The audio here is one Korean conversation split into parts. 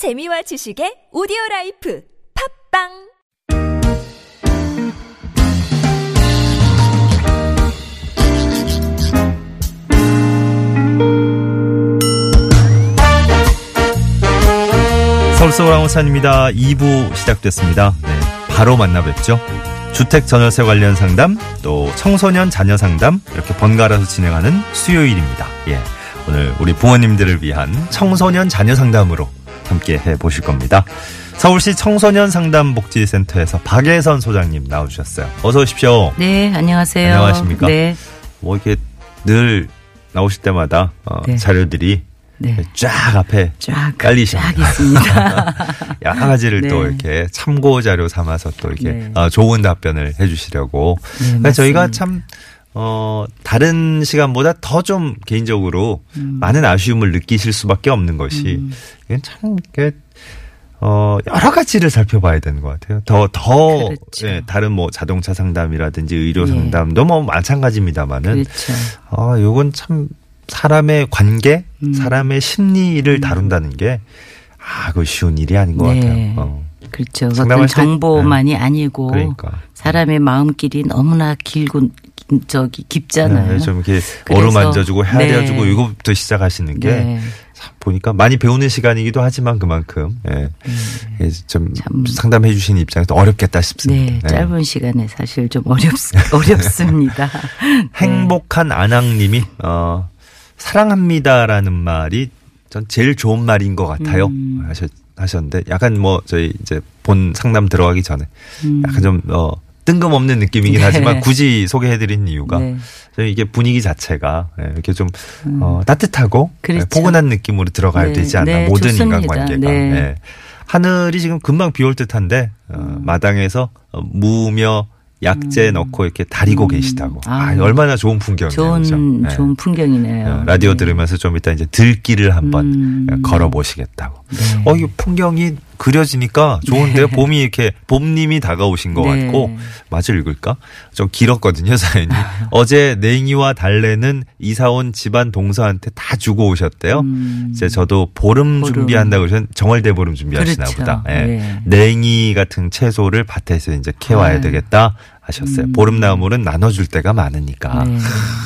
재미와 지식의 오디오 life 팟빵 서울서울 아우산입니다. 2부 시작됐습니다. 네, 바로 만나 뵙죠. 주택 전월세 관련 상담, 또 청소년 자녀 상담 이렇게 번갈아서 진행하는 수요일입니다. 예. 오늘 우리 부모님들을 위한 청소년 자녀 상담으로 함께 해 보실 겁니다. 서울시 청소년 상담 복지센터에서 박예선 소장님 나와주셨어요. 어서 오십시오. 네, 안녕하세요. 안녕하십니까? 네. 뭐 이렇게 늘 나오실 때마다 어, 네. 자료들이 네. 쫙 앞에 쫙, 깔리십니다. 쫙 있습니다. 여러 가지를 네. 또 이렇게 참고 자료 삼아서 또 이렇게 네. 어, 좋은 답변을 해주시려고. 네, 그러니까 저희가. 참 어, 다른 시간보다 더 좀 개인적으로 음. 많은 아쉬움을 느끼실 수밖에 없는 것이 이건 참 이게 어, 여러 가지를 살펴봐야 되는 것 같아요. 더, 더, 그렇죠. 예, 다른 뭐 자동차 상담이라든지 의료 예. 상담도 뭐 마찬가지입니다만은 그렇죠. 아, 요건 참 사람의 관계, 음. 사람의 심리를 다룬다는 게 아, 그 쉬운 일이 아닌 것 네. 같아요. 어. 그렇죠. 어떤 때- 정보만이 아니고 그러니까. 사람의 마음길이 너무나 길고 긴- 저기 깊잖아요. 네, 좀 이렇게 어루만져주고 헤아려주고 네. 이거부터 시작하시는 게 네. 참 보니까 많이 배우는 시간이기도 하지만 그만큼 예. 예, 좀. 상담해 주시는 입장에서 어렵겠다 싶습니다. 네, 예. 짧은 시간에 사실 좀 어렵, 어렵습니다. 네. 행복한 안학님이 어, 사랑합니다라는 말이 전 제일 좋은 말인 것 같아요. 음. 하셨, 하셨는데 약간 뭐 저희 이제 본 상담 들어가기 전에 음. 약간 좀 어, 뜬금없는 느낌이긴 네. 하지만 굳이 소개해드린 이유가 네. 저희 이게 분위기 자체가 예, 이렇게 좀 어, 따뜻하고 예, 그렇죠. 포근한 느낌으로 들어가야 네, 되지 않나 네, 모든 좋습니다. 인간관계가 네. 예. 하늘이 지금 금방 비올 듯한데 어, 음. 마당에서 어, 무며 약재 넣고 이렇게 다리고 계시다고 아, 아. 얼마나 좋은 풍경이에요. 좋은, 그죠? 예. 좋은 풍경이네요. 어, 라디오 네. 들으면서 좀 이따 이제 들길을 한번 음. 예, 걸어보시겠다고. 네. 어, 이 풍경이 그려지니까 좋은데요. 봄이 이렇게 봄님이 다가오신 것 네. 같고 맞을 읽을까? 좀 길었거든요 사연이. 어제 냉이와 달래는 이사 온 집안 동서한테 다 주고 오셨대요. 음. 이제 저도 보름, 보름. 준비한다고 그러셨 정월대 보름 준비하시나 그렇죠. 보다. 예. 네. 냉이 같은 채소를 밭에서 이제 캐와야 아유. 되겠다 하셨어요. 음. 보름나무는 나눠줄 때가 많으니까. 네.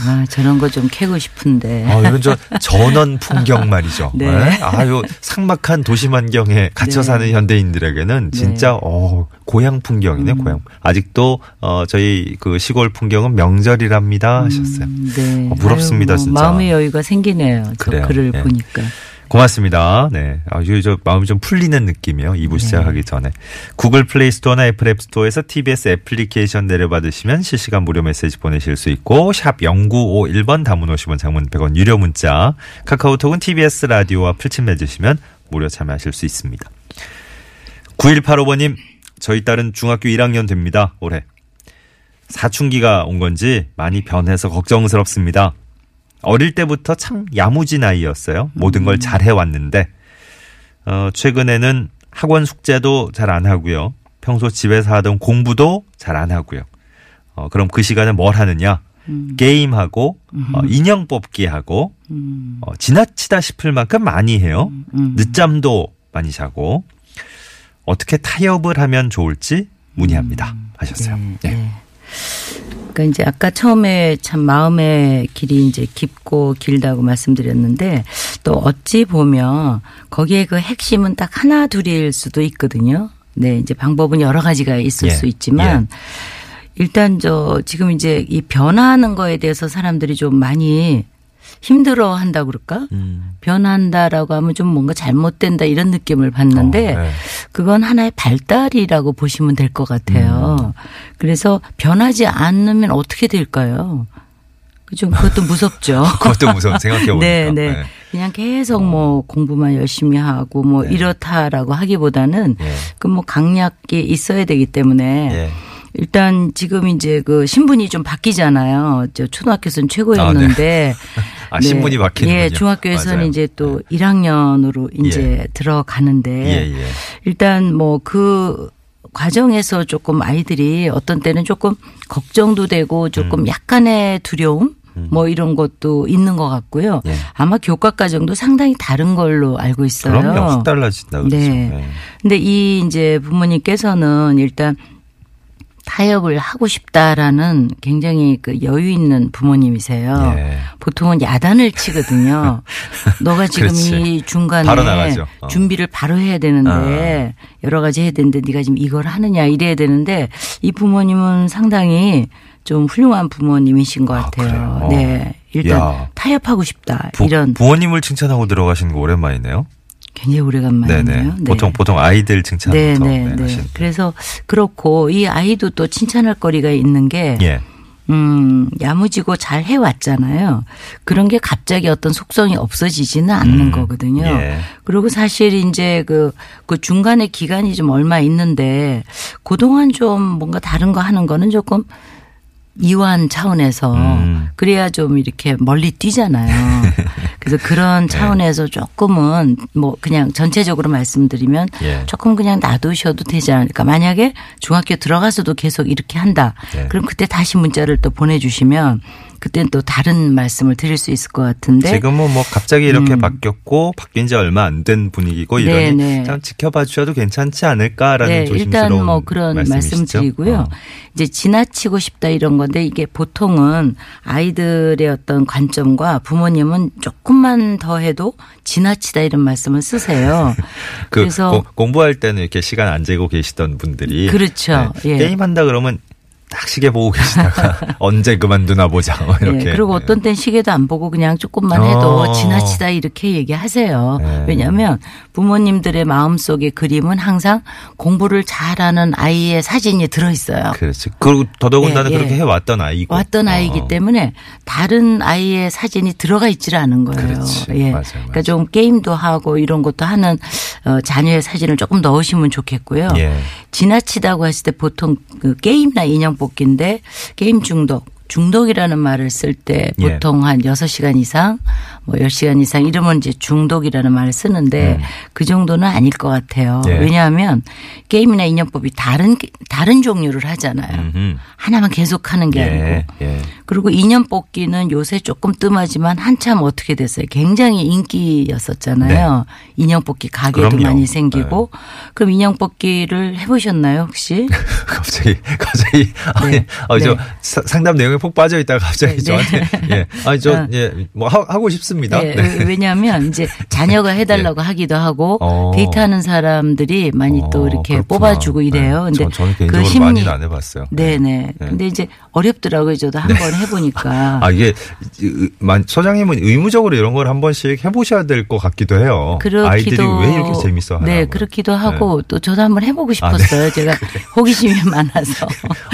아, 저런 거 좀 캐고 싶은데. 아, 이런 저 전원 풍경 말이죠. 네. 네. 아유, 삭막한 도시 환경에 갇혀 네. 사는 현대인들에게는 진짜 네. 어, 고향 풍경이네, 음. 고향. 아직도 어 저희 그 시골 풍경은 명절이랍니다 하셨어요. 음, 네. 어, 부럽습니다, 아유, 뭐 진짜. 마음의 여유가 생기네요. 저 그래요. 글을 예. 보니까. 고맙습니다. 네. 아, 이제 마음이 좀 풀리는 느낌이에요. 2부 네. 시작하기 전에. 구글 플레이 스토어나 애플 앱 스토어에서 TBS 애플리케이션 내려받으시면 실시간 무료 메시지 보내실 수 있고 샵 0951번 단문 50원 장문 100원 유료 문자 카카오톡은 TBS 라디오와 풀친 맺으시면 무료 참여하실 수 있습니다. 9185번님 저희 딸은 중학교 1학년 됩니다. 올해. 사춘기가 온 건지 많이 변해서 걱정스럽습니다. 어릴 때부터 참 야무진 아이였어요. 모든 걸 잘 해왔는데, 어, 최근에는 학원 숙제도 잘 안 하고요. 평소 집에서 하던 공부도 잘 안 하고요. 어, 그럼 그 시간에 뭘 하느냐? 게임하고, 어, 인형 뽑기 하고, 음, 어, 지나치다 싶을 만큼 많이 해요. 음. 늦잠도 많이 자고, 어떻게 타협을 하면 좋을지 문의합니다. 하셨어요. 네, 네. 네. 그러니까 이제 아까 처음에 참 마음의 길이 이제 깊고 길다고 말씀드렸는데 또 어찌 보면 거기에 그 핵심은 딱 하나 둘일 수도 있거든요. 네, 이제 방법은 여러 가지가 있을 예, 수 있지만 일단 저 지금 이제 이 변화하는 거에 대해서 사람들이 좀 많이 힘들어 한다고 그럴까? 음. 변한다라고 하면 좀 뭔가 잘못된다 이런 느낌을 받는데 어, 네. 그건 하나의 발달이라고 보시면 될 것 같아요. 음. 그래서 변하지 않으면 어떻게 될까요? 좀 그것도 무섭죠. 그것도 무서운 생각해 보니까. 네, 네. 그냥 계속 뭐 공부만 열심히 하고 뭐 네. 이렇다라고 하기보다는 예. 그뭐 강약이 있어야 되기 때문에 예. 일단 지금 이제 그 신분이 좀 바뀌잖아요. 저 초등학교에서는 최고였는데 아, 신분이 바뀌는군요. 예, 중학교에서는 맞아요. 이제 또 1학년으로 이제 들어가는데 예, 예. 일단 뭐 그 과정에서 조금 아이들이 어떤 때는 조금 걱정도 되고 조금 음. 약간의 두려움 뭐 이런 것도 있는 것 같고요. 예. 아마 교과 과정도 상당히 다른 걸로 알고 있어요. 그럼요. 확 달라진다 그러죠. 네. 네. 근데 이 이제 부모님께서는 일단 타협을 하고 싶다라는 굉장히 그 여유 있는 부모님이세요. 예. 보통은 야단을 치거든요. 너가 지금 그렇지. 이 중간에. 어. 준비를 바로 해야 되는데 여러 가지 해야 되는데 네가 지금 이걸 하느냐 이래야 되는데 이 부모님은 상당히 좀 훌륭한 부모님이신 것 아, 같아요. 어. 네. 일단 야. 타협하고 싶다. 부, 이런 부모님을 칭찬하고 들어가시는 거 오랜만이네요. 굉장히 오래간만이네요. 네네. 네. 보통 보통 아이들 칭찬부터 네, 네, 네, 네. 하시는. 그래서 그렇고 이 아이도 또 칭찬할 거리가 있는 게 예. 음, 야무지고 잘 해왔잖아요. 그런 게 갑자기 어떤 속성이 없어지지는 않는 음, 거거든요. 예. 그리고 사실 이제 그, 그 중간에 기간이 좀 얼마 있는데 그동안 좀 뭔가 다른 거 하는 거는 조금 이완 차원에서 음. 그래야 좀 이렇게 멀리 뛰잖아요. 그래서 그런 네. 차원에서 조금은 뭐 그냥 전체적으로 말씀드리면 예. 조금 그냥 놔두셔도 되지 않을까. 만약에 중학교 들어가서도 계속 이렇게 한다. 네. 그럼 그때 다시 문자를 또 보내주시면 그때는 또 다른 말씀을 드릴 수 있을 것 같은데. 지금은 뭐 갑자기 이렇게 바뀌었고 바뀐 지 얼마 안 된 분위기고 이러니 음. 네, 네. 참 지켜봐 주셔도 괜찮지 않을까라는 네, 조심스러운 일단 뭐 그런 말씀 말씀이시죠? 드리고요. 어. 이제 지나치고 싶다 이런 건데 이게 보통은 아이들의 어떤 관점과 부모님은 조금만 더 해도 지나치다 이런 말씀을 쓰세요. 그 그래서 고- 공부할 때는 이렇게 시간 안 재고 계시던 분들이 그렇죠. 예. 게임 한다 그러면 딱 시계 보고 계시다가 언제 그만두나 보자 뭐 이렇게. 예, 그리고 어떤 땐 시계도 안 보고 그냥 조금만 어. 해도 지나치다 이렇게 얘기하세요. 네. 왜냐하면 부모님들의 마음 속의 그림은 항상 공부를 잘하는 아이의 사진이 들어 있어요. 그렇지. 그리고 더더군다나 예, 예. 그렇게 해왔던 아이고. 왔던 아이기 어. 때문에 다른 아이의 사진이 들어가 있지를 않은 거예요. 그렇지. 예. 맞아요, 그러니까. 좀 게임도 하고 이런 것도 하는 어, 자녀의 사진을 조금 넣으시면 좋겠고요. 예. 지나치다고 했을 때 보통 그 게임이나 인형 뽑기인데 게임 중독 중독이라는 말을 쓸때 예. 보통 한 6시간 이상 뭐 10시간 이상 이러면 이제 중독이라는 말을 쓰는데 그 정도는 아닐 것 같아요. 음. 예. 왜냐하면 게임이나 인형법이 다른 다른 종류를 하잖아요. 음흠. 하나만 계속 하는 게 아니고. 예. 예. 그리고 인형 뽑기는 요새 조금 뜸하지만 한참 어떻게 됐어요? 굉장히 인기였었잖아요. 인형 뽑기 가게도 네. 그럼요. 네. 많이 생기고. 그럼 인형 뽑기를 해 보셨나요 혹시? 갑자기 갑자기 아니, 네. 어, 저 네. 사- 상담 내용 에 푹 빠져 있다가 갑자기 네, 네. 저한테 예. 아니 어. 저예뭐 하 고 싶습니다. 네, 네. 왜냐하면 이제 자녀가 해달라고 하기도 하고 어. 데이트하는 사람들이 많이 또 어, 이렇게 그렇구나. 뽑아주고 이래요. 네. 근데 저, 저는 그 개인적으로 심리 많이는 안 해봤어요. 네네. 네. 근데 이제 어렵더라고요. 저도 한 번 해보니까. 아 이게 소장님은 의무적으로 이런 걸 한 번씩 해보셔야 될 것 같기도 해요. 아이들이 왜 이렇게 재밌어 하나? 네, 그렇기도 하고 또 저도 한번 해보고 싶었어요. 제가 호기심이 많아서.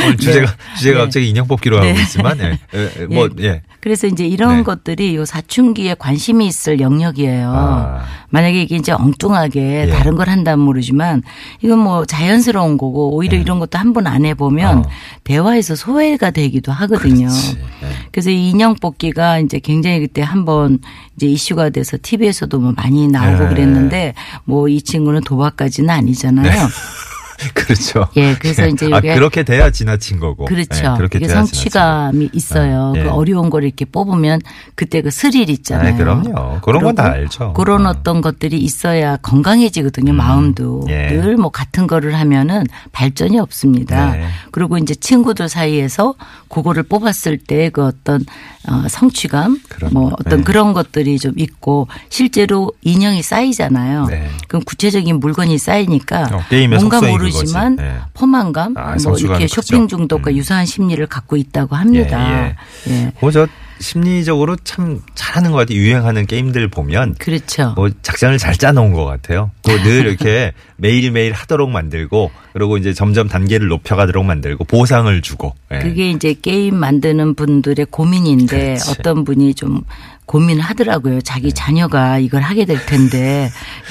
오늘 주제가 네. 주제가 네. 갑자기 인형 뽑기로 네. 하고 있지만 예. 예, 예, 뭐 예. 그래서 이제 이런 네. 것들이 요 사춘기에 관심이 있을 영역이에요. 아. 만약에 이게 이제 엉뚱하게 예. 다른 걸 한다면 모르지만 이건 뭐 자연스러운 거고 오히려 이런 것도 한 번 안 해보면 네. 어. 대화에서 소외가 되기도 하거든요. 예. 그래서 이 인형 뽑기가 이제 굉장히 그때 한번 이제 이슈가 돼서 TV에서도 뭐 많이 나오고 네. 그랬는데 뭐 이 친구는 도박까지는 아니잖아요. 그렇죠. 예, 그래서 이제 아, 그렇게 돼야 지나친 거고. 그렇죠. 예, 그렇게 이게 돼야 성취감이 있어요. 아, 예. 그 어려운 걸 이렇게 뽑으면 그때 그 스릴 있잖아요. 아, 그럼요. 그런 건 다 알죠. 그런 어. 어떤 것들이 있어야 건강해지거든요. 마음도 예. 늘뭐 같은 거를 하면은 발전이 없습니다. 네. 그리고 이제 친구들 사이에서 그거를 뽑았을 때 그 어떤 어, 성취감. 뭐 어떤 네. 그런 것들이 좀 있고 실제로 인형이 쌓이잖아요. 네. 그럼 구체적인 물건이 쌓이니까 어, 뭔가 속성이 그거지. 네. 포만감, 아, 뭐 이렇게. 쇼핑 중독과 음. 유사한 심리를 갖고 있다고 합니다. 예, 예. 그저 심리적으로 참 잘하는 것 같아요. 유행하는 게임들 보면 그렇죠. 뭐 작전을 잘 짜놓은 것 같아요. 또 늘 이렇게 매일매일 하도록 만들고 그리고 이제 점점 단계를 높여가도록 만들고 보상을 주고. 예. 그게 이제 게임 만드는 분들의 고민인데 그렇지. 어떤 분이 좀 고민을 하더라고요. 자기 자녀가 이걸 하게 될 텐데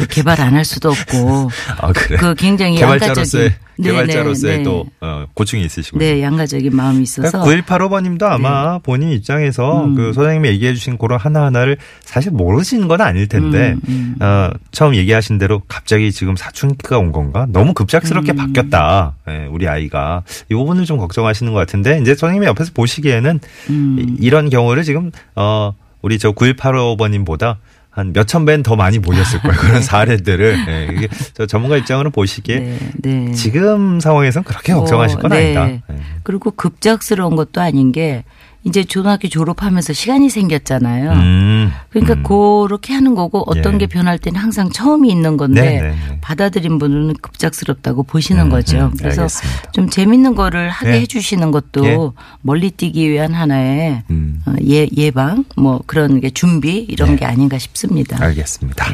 개발 안 할 수도 없고 아, 그래. 그 굉장히 개발자로서의 양가적인 네, 개발자로서의 네, 또 어, 고충이 있으시군요. 네 양가적인 마음이 있어서 9185번님도 아마 본인 입장에서 음. 그 소장님이 얘기해 주신 그런 하나하나를 사실 모르시는 건 아닐 텐데, 음, 음. 어, 처음 얘기하신 대로 갑자기 지금 사춘기가 온 건가? 너무 급작스럽게 음. 바뀌었다. 예, 우리 아이가. 이 부분을 좀 걱정하시는 것 같은데, 이제 소장님이 옆에서 보시기에는 음. 이- 이런 경우를 지금, 어, 우리 저 9185번님보다 한 몇천 배는 더 많이 보셨을 거예요. 그런 사례들을. 예, 이게 저 전문가 입장으로 보시기에 네, 네. 지금 상황에서는 그렇게 걱정하실 건 어, 네. 아니다. 예. 그리고 급작스러운 것도 아닌 게 이제 초등학교 졸업하면서 시간이 생겼잖아요. 음, 그러니까 음. 그렇게 하는 거고 어떤 예. 게 변할 때는 항상 처음이 있는 건데 네, 네, 네. 받아들인 분들은 급작스럽다고 보시는 음, 거죠. 음, 그래서 알겠습니다. 좀 재밌는 거를 하게 예. 해주시는 것도 예. 멀리 뛰기 위한 하나의 음. 어, 예, 예방 뭐 그런 게 준비 이런 네. 게 아닌가 싶습니다. 알겠습니다.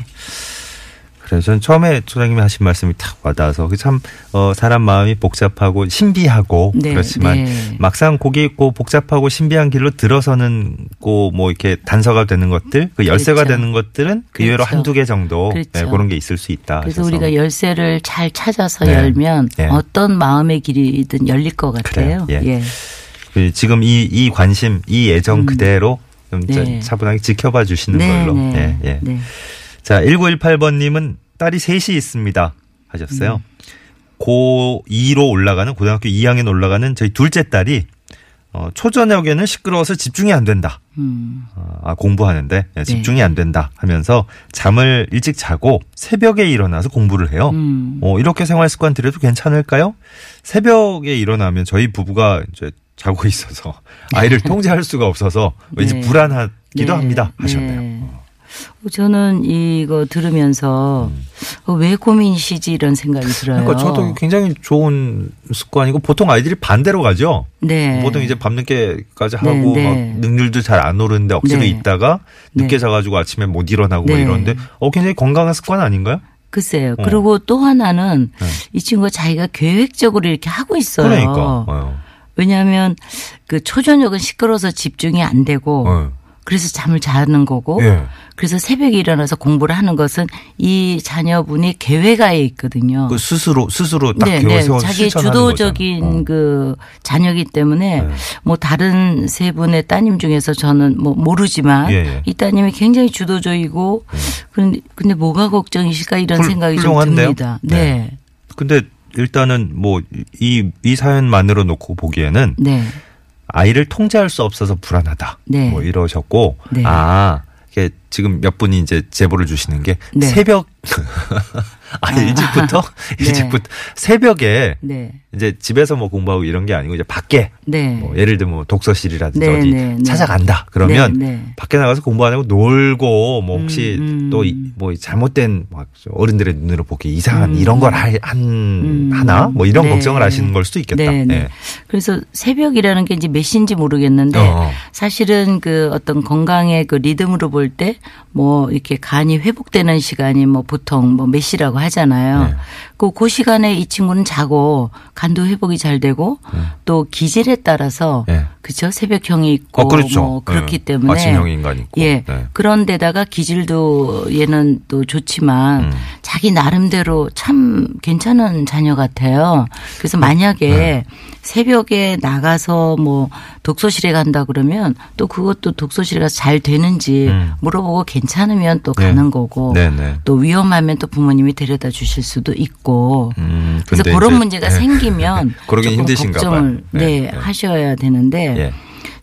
그래서 전 처음에 소장님이 하신 말씀이 탁 와닿아서 그참 어, 사람 마음이 복잡하고 신비하고 네, 그렇지만 네. 막상 거기 있고 복잡하고 신비한 길로 들어서는 고뭐 이렇게 단서가 되는 것들 그 열쇠가 그렇죠. 되는 것들은 의외로 그렇죠. 한두 개 정도 그렇죠. 네, 그런 게 있을 수 있다. 그래서 하셔서. 우리가 열쇠를 잘 찾아서 네. 열면 예. 어떤 마음의 길이든 열릴 것 같아요. 그래요. 예. 예. 그 지금 이, 이 관심, 이 애정 그대로 좀 음. 네. 차분하게 지켜봐 주시는 네, 걸로. 네. 예, 예. 네. 자, 1918번님은 딸이 셋이 있습니다. 하셨어요. 고2로 올라가는, 고등학교 2학년 올라가는 저희 둘째 딸이 어, 초저녁에는 시끄러워서 집중이 안 된다. 음. 어, 아, 공부하는데 예, 집중이 안 된다 하면서 잠을 일찍 자고 새벽에 일어나서 공부를 해요. 음. 어, 이렇게 생활 습관 들여도 괜찮을까요? 새벽에 일어나면 저희 부부가 이제 자고 있어서 아이를 통제할 수가 없어서 왠지 네. 불안하기도 네. 합니다. 하셨네요. 네. 저는 이거 들으면서 어, 왜 고민이시지 이런 생각이 들어요. 음. 그러니까 저도 굉장히 좋은 습관이고 보통 아이들이 반대로 가죠. 네. 보통 이제 밤늦게까지 네, 하고 네. 막 능률도 잘 안 오르는데 억지로 네. 있다가 늦게 네. 자가지고 아침에 못 일어나고. 이러는데 어 굉장히 건강한 습관 아닌가요? 글쎄요. 어. 그리고 또 하나는 네. 이 친구가 자기가 계획적으로 이렇게 하고 있어요. 그러니까. 어. 왜냐하면 그 초저녁은 시끄러워서 집중이 안 되고 어. 그래서 잠을 자는 거고 예. 그래서 새벽에 일어나서 공부를 하는 것은 이 자녀분이 계획하에 있거든요. 그 스스로 스스로 딱 네, 네. 자기 주도적인. 어. 그 자녀기 때문에 네. 뭐 다른 세 분의 따님 중에서 저는 뭐 모르지만 예, 예. 이 따님이 굉장히 주도적이고 그런데 근데 뭐가 걱정이실까 이런 훌- 생각이 좀 훌륭한데요? 듭니다. 네. 네. 근데 일단은 뭐이이 사연만으로 놓고 보기에는 네. 아이를 통제할 수 없어서 불안하다. 네. 뭐 이러셨고 네. 아 이게 지금 몇 분이 이제 제보를 주시는 게 네. 새벽 아 일찍부터 네. 일찍부터 새벽에 네. 이제 집에서 뭐 공부하고 이런 게 아니고 이제 밖에 네. 뭐 예를 들면 뭐 독서실이라든지 네, 어디 네, 네. 찾아간다 그러면. 밖에 나가서 공부 안 하고 놀고 뭐 혹시 음, 음. 또뭐 잘못된 막 어른들의 눈으로 보기 이상한 음. 이런 걸 할- 한 음. 하나 뭐 이런 네. 걱정을 하시는 걸 수도 있겠다. 네. 그래서 새벽이라는 게 이제 몇 시인지 모르겠는데 어. 사실은 그 어떤 건강의 그 리듬으로 볼 때 뭐 이렇게 간이 회복되는 시간이 뭐 보통 뭐 몇 시라고 하잖아요. 네. 그, 그 시간에 이 친구는 자고 간도 회복이 잘 되고 또 기질에 따라서 네. 그죠 새벽형이 있고 어, 그렇죠. 뭐 그렇기 네. 때문에 아침형 인간 있고. 예 네. 그런데다가 기질도 얘는 또 좋지만 음. 자기 나름대로 참 괜찮은 자녀 같아요. 그래서 만약에 네. 새벽에 나가서 뭐 독서실에 간다 그러면 또 그것도 독서실에 가서 잘 되는지 음. 물어보고 괜찮으면 또 네. 가는 거고 네네. 또 위험하면 또 부모님이 데려다 주실 수도 있고 음, 그래서 그런 문제가 예. 생기면 그러긴 조금 힘드신가 걱정을. 네, 네, 네. 하셔야 되는데 예.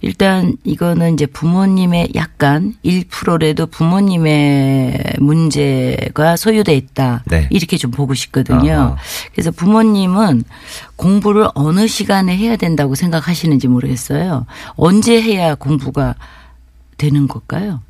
일단 이거는 이제 부모님의 약간 1%라도 부모님의 문제가 소유돼 있다. 네. 이렇게 좀 보고 싶거든요. 아하. 그래서 부모님은 공부를 어느 시간에 해야 된다고 생각하시는지 모르겠어요. 언제 해야 공부가 되는 걸까요?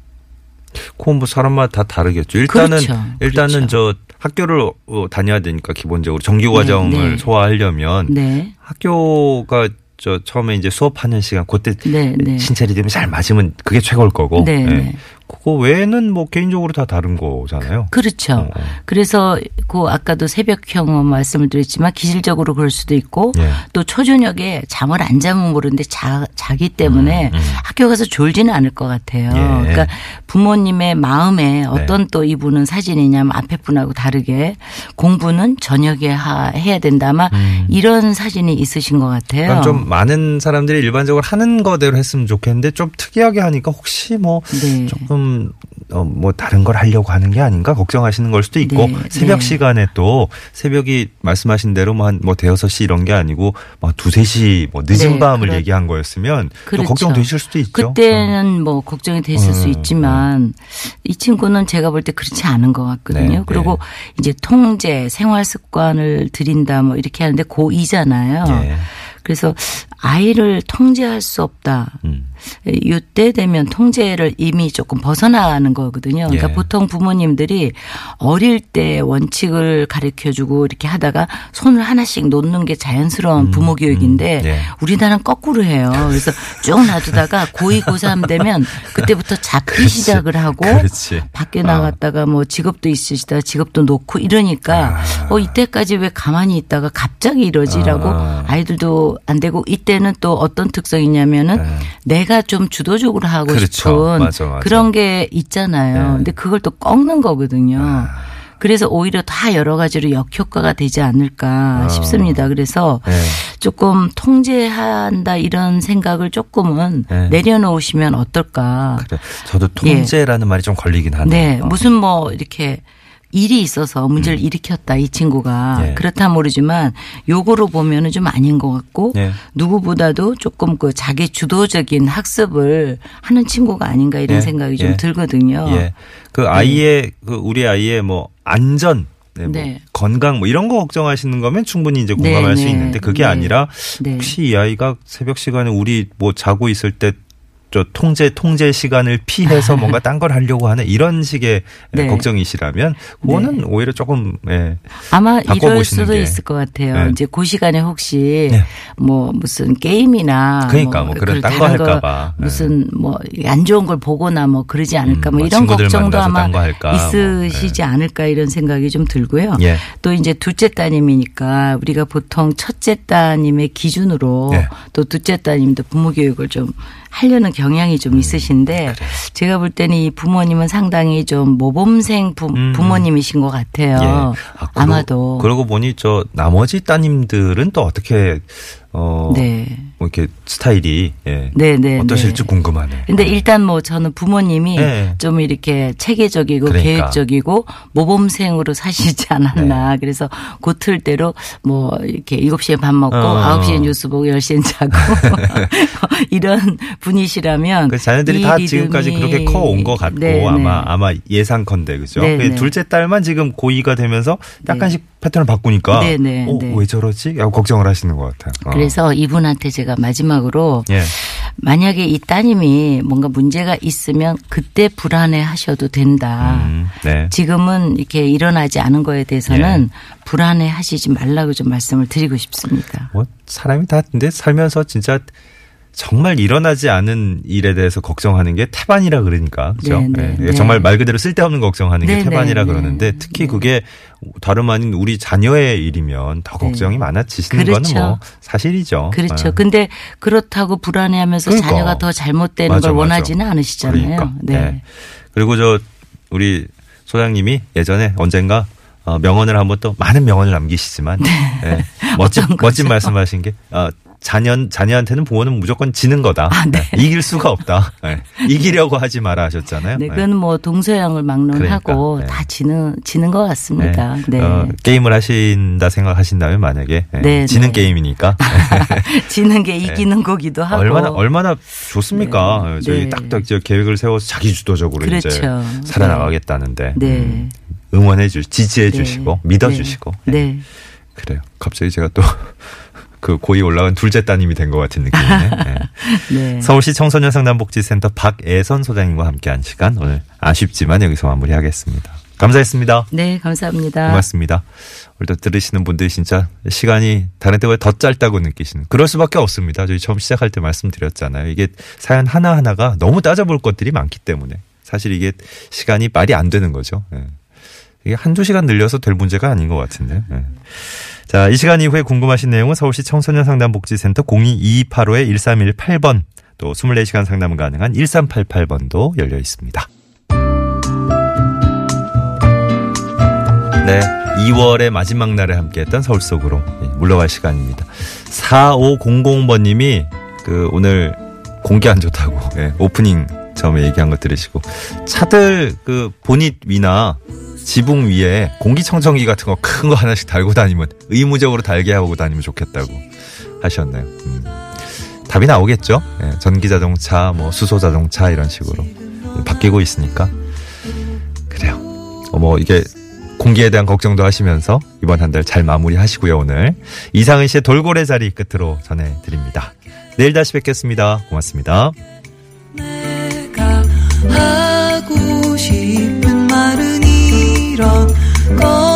뭐 사람마다 다 다르겠죠. 일단은 그렇죠. 일단은 그렇죠. 저 학교를 어, 다녀야 되니까 기본적으로 정규 과정을 네. 소화하려면 네. 학교가 저 처음에 이제 수업하는 시간 그때 네, 네. 신체 리듬이 잘 맞으면 그게 최고일 거고 네, 예. 네. 그거 외에는 뭐 개인적으로 다 다른 거잖아요. 그렇죠. 어, 어. 그래서 그 아까도 새벽형 말씀을 드렸지만 기질적으로 그럴 수도 있고 예. 또 초저녁에 잠을 안 자면 모르는데 자, 자기 때문에 음, 음. 학교 가서 졸지는 않을 것 같아요. 예. 네. 그러니까 부모님의 마음에 어떤 또 이분은 사진이냐면 앞에 분하고 다르게 공부는 저녁에 하, 해야 된다. 아마 이런 사진이 있으신 것 같아요. 음. 좀 많은 사람들이 일반적으로 하는 거대로 했으면 좋겠는데 좀 특이하게 하니까 혹시 뭐 네. 조금 어, 뭐 다른 걸 하려고 하는 게 아닌가 걱정하시는 걸 수도 있고 네, 새벽 네. 시간에 또 새벽이 말씀하신 대로 뭐 한뭐 대여섯 시 이런 게 아니고 막 두세 시뭐 늦은 네, 밤을 그렇- 얘기한 거였으면 또 그렇죠. 걱정되실 수도 있죠. 그때는 뭐 걱정이 됐을 수 음, 있지만 이 친구는 제가 볼 때 그렇지 않은 것 같거든요. 네, 그리고 이제 통제, 생활 습관을 들인다 뭐 이렇게 하는데 고2잖아요. 예. 그래서 아이를 통제할 수 없다. 음. 이때 되면 통제를 이미 조금 벗어나는 거거든요. 그러니까 예. 보통 부모님들이 어릴 때 원칙을 가르쳐 주고 이렇게 하다가 손을 하나씩 놓는 게 자연스러운 부모 교육인데 음, 예. 우리나라는 거꾸로 해요. 그래서 쭉 놔두다가 고2, 고3 되면 그때부터 잡기 그렇지. 시작을 하고 그렇지. 밖에 어. 나갔다가 뭐 직업도 있으시다 직업도 놓고 이러니까 아. 어 이때까지 왜 가만히 있다가 갑자기 이러지라고 아. 아이들도 안 되고 이때는 또 어떤 특성이 있냐면은 네. 내가 좀 주도적으로 하고 그렇죠. 싶은 맞아, 맞아. 그런 게 있잖아요. 네. 아. 근데 그걸 또 꺾는 거거든요. 그래서 오히려 다 여러 가지로 역효과가 되지 않을까 아. 싶습니다. 그래서 네. 조금 통제한다 이런 생각을 조금은 네. 내려놓으시면 어떨까. 그래. 저도 통제라는 말이 좀 걸리긴 하네요. 네, 어. 무슨 뭐 이렇게 일이 있어서 문제를 일으켰다 이 친구가 음. 예. 그렇다 모르지만 요거로 보면은 좀 아닌 것 같고 예. 누구보다도 조금 그 자기 주도적인 학습을 하는 친구가 아닌가 이런 예. 생각이 좀 예. 들거든요. 예. 그 아이의 그 우리 아이의 뭐 안전 네, 뭐 네. 건강 뭐 이런 거 걱정하시는 거면 충분히 이제 네, 공감할 수 네. 있는데 그게 네. 아니라 네. 혹시 이 아이가 새벽 시간에 우리 뭐 자고 있을 때 저 통제 통제 시간을 피해서 뭔가 딴 걸 하려고 하는 이런 식의 네. 걱정이시라면 그거는 오히려 조금 예. 아마 이럴 수도 게. 있을 것 같아요. 네. 이제 그 시간에 혹시 네. 뭐 무슨 게임이나 그러니까 뭐 그런 그걸 딴거 다른 할까 봐. 네. 무슨 뭐 안 좋은 걸 보거나 뭐 그러지 않을까 음, 뭐뭐 이런 걱정도 아마 뭐. 있으시지 않을까 이런 생각이 좀 들고요. 예. 또 이제 둘째 따님이니까 우리가 보통 첫째 따님의 기준으로 네. 또 둘째 따님도 부모 교육을 좀 하려는 경향이 음, 좀 있으신데 제가 볼 때는 이 부모님은 상당히 좀 모범생 부, 음. 부모님이신 것 같아요. 예. 아, 그러고- 아마도. 그러고 보니 저 나머지 따님들은 또 어떻게 어 네. 뭐 이렇게 스타일이 예. 네, 네. 어떠실지 네. 궁금하네. 근데 일단 뭐 저는 부모님이 네. 좀 이렇게 체계적이고 그러니까. 계획적이고 모범생으로 사시지 않았나. 그래서 그 틀대로 뭐 이렇게 7시에 밥 먹고 어. 9시에 뉴스 보고 10시엔 자고 이런 분이시라면 그 자녀들이 이다 지금까지 그렇게 커 온 것 같고 네, 네. 아마 아마 예상컨대 그죠. 네, 그 네. 둘째 딸만 지금 고2가 되면서 약간씩 패턴을 바꾸니까 네, 네, 어, 네. 왜 저러지? 하고 걱정을 하시는 것 같아요. 어. 그래서 이분한테 제가 마지막으로 예. 만약에 이 따님이 뭔가 문제가 있으면 그때 불안해 하셔도 된다. 음, 네. 지금은 이렇게 일어나지 않은 거에 대해서는 불안해 하시지 말라고 좀 말씀을 드리고 싶습니다. 뭐 사람이 다 근데 살면서 진짜 정말 일어나지 않은 일에 대해서 걱정하는 게 태반이라 그러니까 그죠? 네, 네, 예. 네. 정말 말 그대로 쓸데없는 걱정하는 게 네, 태반이라 네, 그러는데 네. 특히 그게 다름 아닌 우리 자녀의 일이면 더 걱정이 많아지시는 그렇죠. 거는 뭐 사실이죠. 그렇죠. 예. 근데 그렇다고 불안해하면서 그러니까. 자녀가 더 잘못되는 맞아, 걸 맞아. 원하지는 않으시잖아요. 그러니까. 네. 네. 그리고 저 우리 소장님이 예전에 언젠가 어, 명언을 한번 또 많은 명언을 남기시지만 예, 멋진 어떤 거죠? 멋진 말씀하신 게 어, 자녀 자녀한테는 부모는 무조건 지는 거다. 아, 네. 예, 이길 수가 없다. 예, 이기려고 하지 마라 하셨잖아요. 네, 예. 그건 뭐 동서양을 막론하고 그러니까, 네. 다 지는 지는 것 같습니다. 네. 어, 게임을 하신다 생각하신다면 만약에 예, 네, 지는 네. 게임이니까 지는 게 이기는 거기도 하고 얼마나 얼마나 좋습니까? 네. 저희 네. 딱딱 저 계획을 세워서 자기 주도적으로 이제 그렇죠. 살아나가겠다는데 네. 음, 응원해 주, 지지해 네. 주시고 믿어 주시고 네. 네. 그래요. 갑자기 제가 또 그 고이 올라간 둘째 따님이 된 것 같은 느낌이네. 네. 네. 서울시 청소년 상담복지센터 박애선 소장님과 함께한 시간 오늘 아쉽지만 여기서 마무리하겠습니다. 감사했습니다. 네, 감사합니다. 고맙습니다. 오늘도 들으시는 분들이 진짜 시간이 다른 때보다 더 짧다고 느끼시는 그럴 수밖에 없습니다. 저희 처음 시작할 때 말씀드렸잖아요. 이게 사연 하나하나가 너무 따져볼 것들이 많기 때문에 사실 이게 시간이 말이 안 되는 거죠. 예. 이게 한두 시간 늘려서 될 문제가 아닌 것 같은데. 예. 자, 이 시간 이후에 궁금하신 내용은 서울시 청소년 상담복지센터 022285-1318번 또 24시간 상담 가능한 1388번도 열려 있습니다. 네. 2월의 마지막 날에 함께했던 서울 속으로 예, 물러갈 시간입니다. 4500번님이 그 오늘 공기 안 좋다고 예, 오프닝 처음에 얘기한 거 들으시고 차들 그 보닛 위나 지붕 위에 공기청정기 같은 거 큰 거 하나씩 달고 다니면 의무적으로 달게 하고 다니면 좋겠다고 하셨나요? 음. 답이 나오겠죠. 예, 전기 자동차, 뭐 수소 자동차 이런 식으로 바뀌고 있으니까 그래요. 어, 뭐 이게 공기에 대한 걱정도 하시면서 이번 한 달 잘 마무리하시고요. 오늘 이상은 씨의 돌고래 자리 끝으로 전해드립니다. 내일 다시 뵙겠습니다. 고맙습니다. 깊은 말은 이런 거